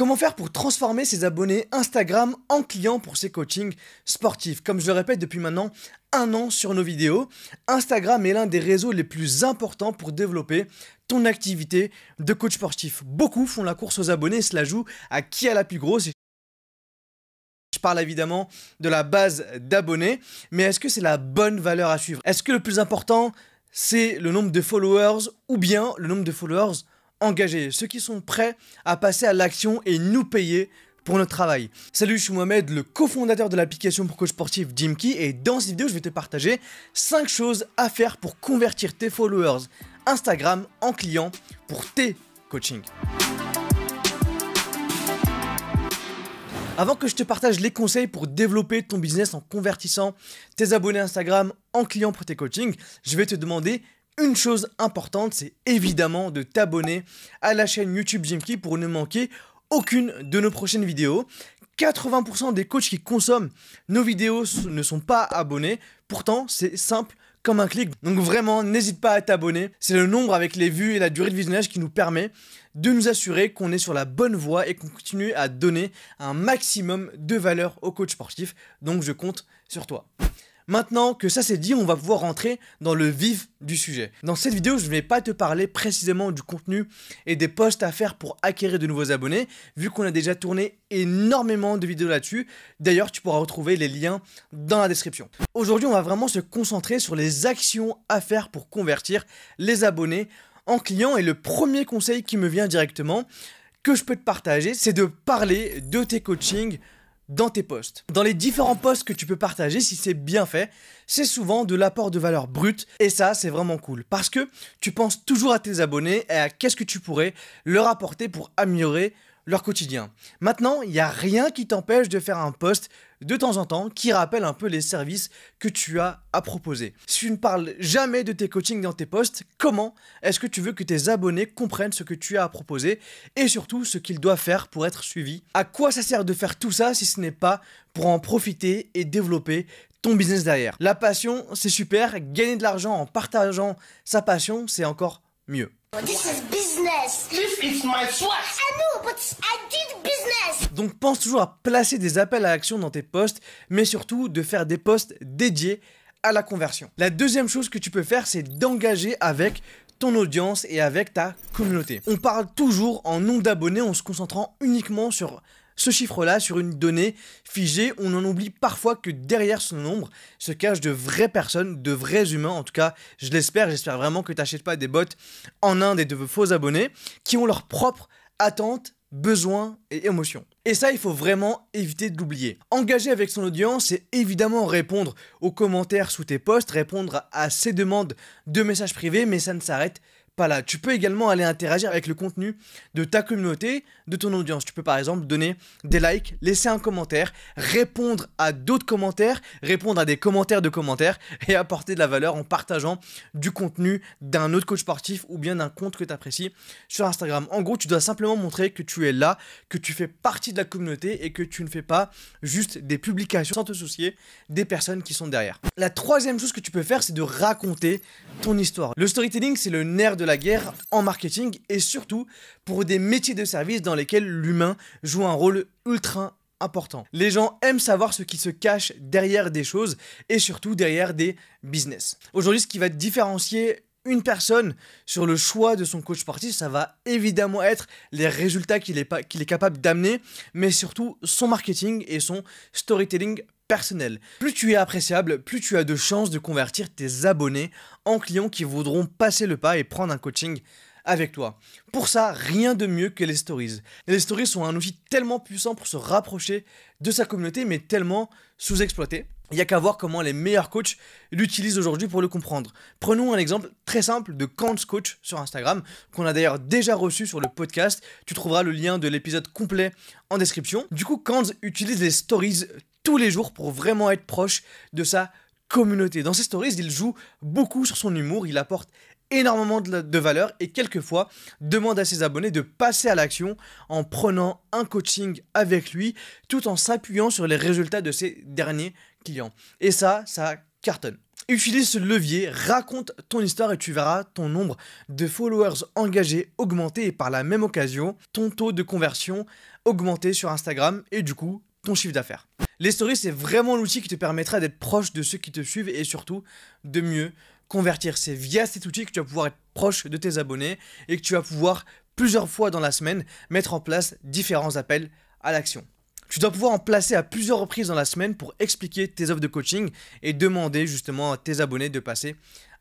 Comment faire pour transformer ses abonnés Instagram en clients pour ses coachings sportifs? Comme je le répète depuis maintenant un an sur nos vidéos, Instagram est l'un des réseaux les plus importants pour développer ton activité de coach sportif. Beaucoup font la course aux abonnés, cela joue à qui a la plus grosse. Je parle évidemment de la base d'abonnés, mais est-ce que c'est la bonne valeur à suivre? Est-ce que le plus important, c'est le nombre de followers ou bien le nombre de followers engagés, ceux qui sont prêts à passer à l'action et nous payer pour notre travail. Salut, je suis Mohamed, le cofondateur de l'application pour coach sportif Jimkey et dans cette vidéo, je vais te partager 5 choses à faire pour convertir tes followers Instagram en clients pour tes coachings. Avant que je te partage les conseils pour développer ton business en convertissant tes abonnés Instagram en clients pour tes coachings, je vais te demander une chose importante, c'est évidemment de t'abonner à la chaîne YouTube Jimkey pour ne manquer aucune de nos prochaines vidéos. 80% des coachs qui consomment nos vidéos ne sont pas abonnés. Pourtant, c'est simple comme un clic. Donc vraiment, n'hésite pas à t'abonner. C'est le nombre avec les vues et la durée de visionnage qui nous permet de nous assurer qu'on est sur la bonne voie et qu'on continue à donner un maximum de valeur aux coachs sportifs. Donc je compte sur toi. Maintenant que ça c'est dit, on va pouvoir rentrer dans le vif du sujet. Dans cette vidéo, je ne vais pas te parler précisément du contenu et des posts à faire pour acquérir de nouveaux abonnés, vu qu'on a déjà tourné énormément de vidéos là-dessus. D'ailleurs, tu pourras retrouver les liens dans la description. Aujourd'hui, on va vraiment se concentrer sur les actions à faire pour convertir les abonnés en clients. Et le premier conseil qui me vient directement, que je peux te partager, c'est de parler de tes coachings dans tes posts. Dans les différents posts que tu peux partager, si c'est bien fait, c'est souvent de l'apport de valeur brute et ça, c'est vraiment cool parce que tu penses toujours à tes abonnés et à qu'est-ce que tu pourrais leur apporter pour améliorer leur quotidien. Maintenant, il n'y a rien qui t'empêche de faire un post de temps en temps qui rappelle un peu les services que tu as à proposer. Si tu ne parles jamais de tes coachings dans tes posts, comment est-ce que tu veux que tes abonnés comprennent ce que tu as à proposer et surtout ce qu'ils doivent faire pour être suivis? À quoi ça sert de faire tout ça si ce n'est pas pour en profiter et développer ton business derrière? La passion, c'est super, gagner de l'argent en partageant sa passion, c'est encore mieux. This is business. This is my swag. I know, but I did Donc pense toujours à placer des appels à action dans tes posts, mais surtout de faire des posts dédiés à la conversion. La deuxième chose que tu peux faire, c'est d'engager avec ton audience et avec ta communauté. On parle toujours en nombre d'abonnés en se concentrant uniquement sur ce chiffre-là sur une donnée figée, on en oublie parfois que derrière ce nombre se cachent de vraies personnes, de vrais humains. En tout cas, je l'espère. J'espère vraiment que tu n'achètes pas des bots en Inde et de faux abonnés qui ont leurs propres attentes besoins et émotions. Et ça, il faut vraiment éviter de l'oublier. Engager avec son audience, c'est évidemment répondre aux commentaires sous tes posts, répondre à ses demandes de messages privés, mais ça ne s'arrête là. Tu peux également aller interagir avec le contenu de ta communauté, de ton audience. Tu peux par exemple donner des likes, laisser un commentaire, répondre à d'autres commentaires, répondre à des commentaires de commentaires et apporter de la valeur en partageant du contenu d'un autre coach sportif ou bien d'un compte que tu apprécies sur Instagram. En gros, tu dois simplement montrer que tu es là, que tu fais partie de la communauté et que tu ne fais pas juste des publications sans te soucier des personnes qui sont derrière. La troisième chose que tu peux faire, c'est de raconter ton histoire. Le storytelling, c'est le nerf de la guerre en marketing et surtout pour des métiers de service dans lesquels l'humain joue un rôle ultra important. Les gens aiment savoir ce qui se cache derrière des choses et surtout derrière des business. Aujourd'hui, ce qui va différencier une personne sur le choix de son coach sportif, ça va évidemment être les résultats qu'il est, qu'il est capable d'amener, mais surtout son marketing et son storytelling Plus tu es appréciable, plus tu as de chances de convertir tes abonnés en clients qui voudront passer le pas et prendre un coaching avec toi. Pour ça, rien de mieux que les stories. Les stories sont un outil tellement puissant pour se rapprocher de sa communauté, mais tellement sous-exploité. Il n'y a qu'à voir comment les meilleurs coachs l'utilisent aujourd'hui pour le comprendre. Prenons un exemple très simple de Kant's Coach sur Instagram, qu'on a d'ailleurs déjà reçu sur le podcast. Tu trouveras le lien de l'épisode complet en description. Du coup, Kant utilise les stories tous les jours pour vraiment être proche de sa communauté. Dans ses stories, il joue beaucoup sur son humour, il apporte énormément de, valeur et quelquefois demande à ses abonnés de passer à l'action en prenant un coaching avec lui tout en s'appuyant sur les résultats de ses derniers clients. Et ça, ça cartonne. Utilise ce levier, raconte ton histoire et tu verras ton nombre de followers engagés augmenter et par la même occasion, ton taux de conversion augmenter sur Instagram et du coup ton chiffre d'affaires. Les stories, c'est vraiment l'outil qui te permettra d'être proche de ceux qui te suivent et surtout de mieux convertir. C'est via cet outil que tu vas pouvoir être proche de tes abonnés et que tu vas pouvoir plusieurs fois dans la semaine mettre en place différents appels à l'action. Tu dois pouvoir en placer à plusieurs reprises dans la semaine pour expliquer tes offres de coaching et demander justement à tes abonnés de passer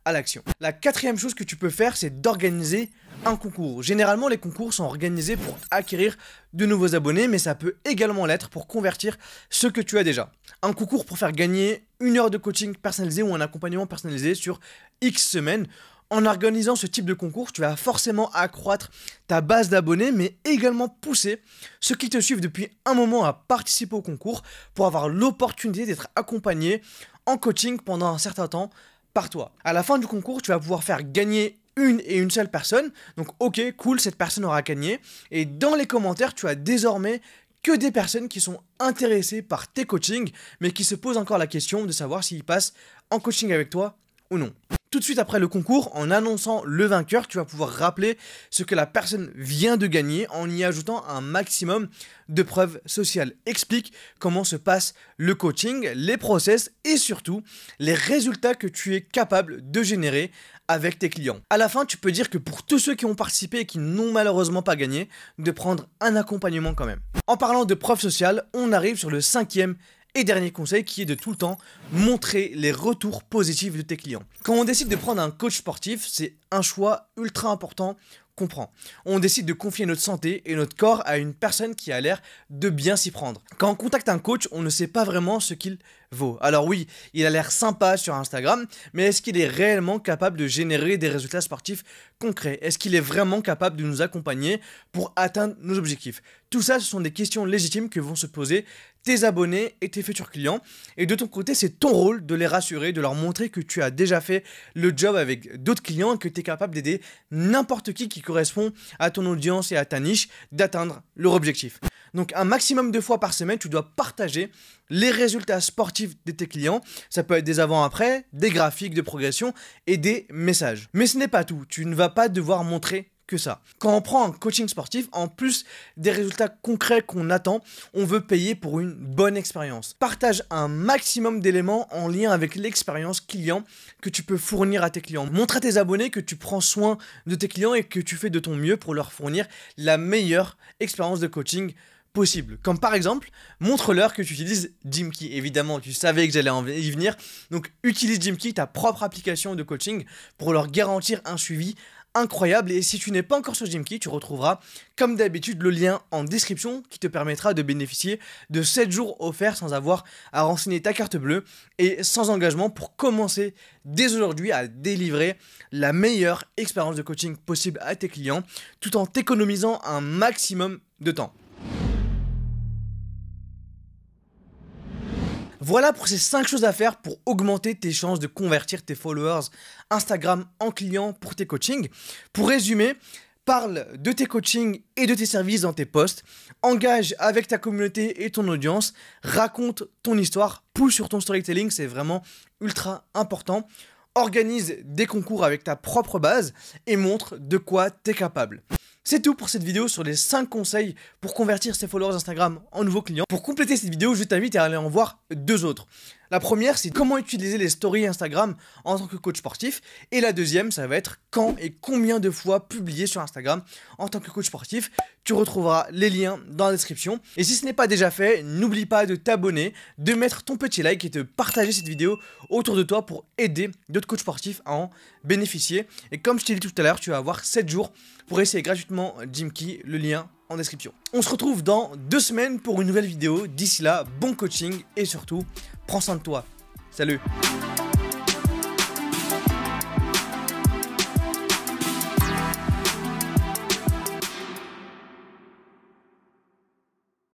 à l'action. La quatrième chose que tu peux faire, c'est d'organiser un concours. Généralement, les concours sont organisés pour acquérir de nouveaux abonnés, mais ça peut également l'être pour convertir ceux que tu as déjà. Un concours pour faire gagner une heure de coaching personnalisé ou un accompagnement personnalisé sur X semaines. En organisant ce type de concours, tu vas forcément accroître ta base d'abonnés, mais également pousser ceux qui te suivent depuis un moment à participer au concours pour avoir l'opportunité d'être accompagné en coaching pendant un certain temps par toi. À la fin du concours, tu vas pouvoir faire gagner une et une seule personne. Donc ok, cool, cette personne aura gagné. Et dans les commentaires, tu as désormais que des personnes qui sont intéressées par tes coachings, mais qui se posent encore la question de savoir s'ils passent en coaching avec toi ou non. Tout de suite après le concours, en annonçant le vainqueur, tu vas pouvoir rappeler ce que la personne vient de gagner en y ajoutant un maximum de preuves sociales. Explique comment se passe le coaching, les process et surtout les résultats que tu es capable de générer avec tes clients. À la fin, tu peux dire que pour tous ceux qui ont participé et qui n'ont malheureusement pas gagné, de prendre un accompagnement quand même. En parlant de preuves sociales, on arrive sur le cinquième et dernier conseil qui est de tout le temps montrer les retours positifs de tes clients. Quand on décide de prendre un coach sportif, c'est un choix ultra important qu'on prend. On décide de confier notre santé et notre corps à une personne qui a l'air de bien s'y prendre. Quand on contacte un coach, on ne sait pas vraiment ce qu'il vaut. Alors oui, il a l'air sympa sur Instagram, mais est-ce qu'il est réellement capable de générer des résultats sportifs concrets? Est-ce qu'il est vraiment capable de nous accompagner pour atteindre nos objectifs? Tout ça, ce sont des questions légitimes que vont se poser tes abonnés et tes futurs clients. Et de ton côté, c'est ton rôle de les rassurer, de leur montrer que tu as déjà fait le job avec d'autres clients et que tu es capable d'aider n'importe qui qui correspond à ton audience et à ta niche d'atteindre leur objectif. Donc un maximum de fois par semaine, tu dois partager les résultats sportifs de tes clients. Ça peut être des avant-après, des graphiques de progression et des messages. Mais ce n'est pas tout. Tu ne vas pas devoir montrer ça. Quand on prend un coaching sportif, en plus des résultats concrets qu'on attend, on veut payer pour une bonne expérience. Partage un maximum d'éléments en lien avec l'expérience client que tu peux fournir à tes clients. Montre à tes abonnés que tu prends soin de tes clients et que tu fais de ton mieux pour leur fournir la meilleure expérience de coaching possible. Comme par exemple, montre-leur que tu utilises Jimkey. Évidemment, tu savais que j'allais y venir. Donc, utilise Jimkey, ta propre application de coaching, pour leur garantir un suivi incroyable. Et si tu n'es pas encore sur Jimkey, tu retrouveras comme d'habitude le lien en description qui te permettra de bénéficier de 7 jours offerts sans avoir à renseigner ta carte bleue et sans engagement pour commencer dès aujourd'hui à délivrer la meilleure expérience de coaching possible à tes clients tout en t'économisant un maximum de temps. Voilà pour ces 5 choses à faire pour augmenter tes chances de convertir tes followers Instagram en clients pour tes coachings. Pour résumer, parle de tes coachings et de tes services dans tes posts, engage avec ta communauté et ton audience, raconte ton histoire, pousse sur ton storytelling, c'est vraiment ultra important. Organise des concours avec ta propre base et montre de quoi tu es capable. C'est tout pour cette vidéo sur les 5 conseils pour convertir ses followers Instagram en nouveaux clients. Pour compléter cette vidéo, je t'invite à aller en voir deux autres. La première, c'est comment utiliser les stories Instagram en tant que coach sportif. Et la deuxième, ça va être quand et combien de fois publier sur Instagram en tant que coach sportif. Tu retrouveras les liens dans la description. Et si ce n'est pas déjà fait, n'oublie pas de t'abonner, de mettre ton petit like et de partager cette vidéo autour de toi pour aider d'autres coachs sportifs à en bénéficier. Et comme je t'ai dit tout à l'heure, tu vas avoir 7 jours pour essayer gratuitement Jimkey, le lien en description. On se retrouve dans deux semaines pour une nouvelle vidéo. D'ici là, bon coaching et surtout, prends soin de toi. Salut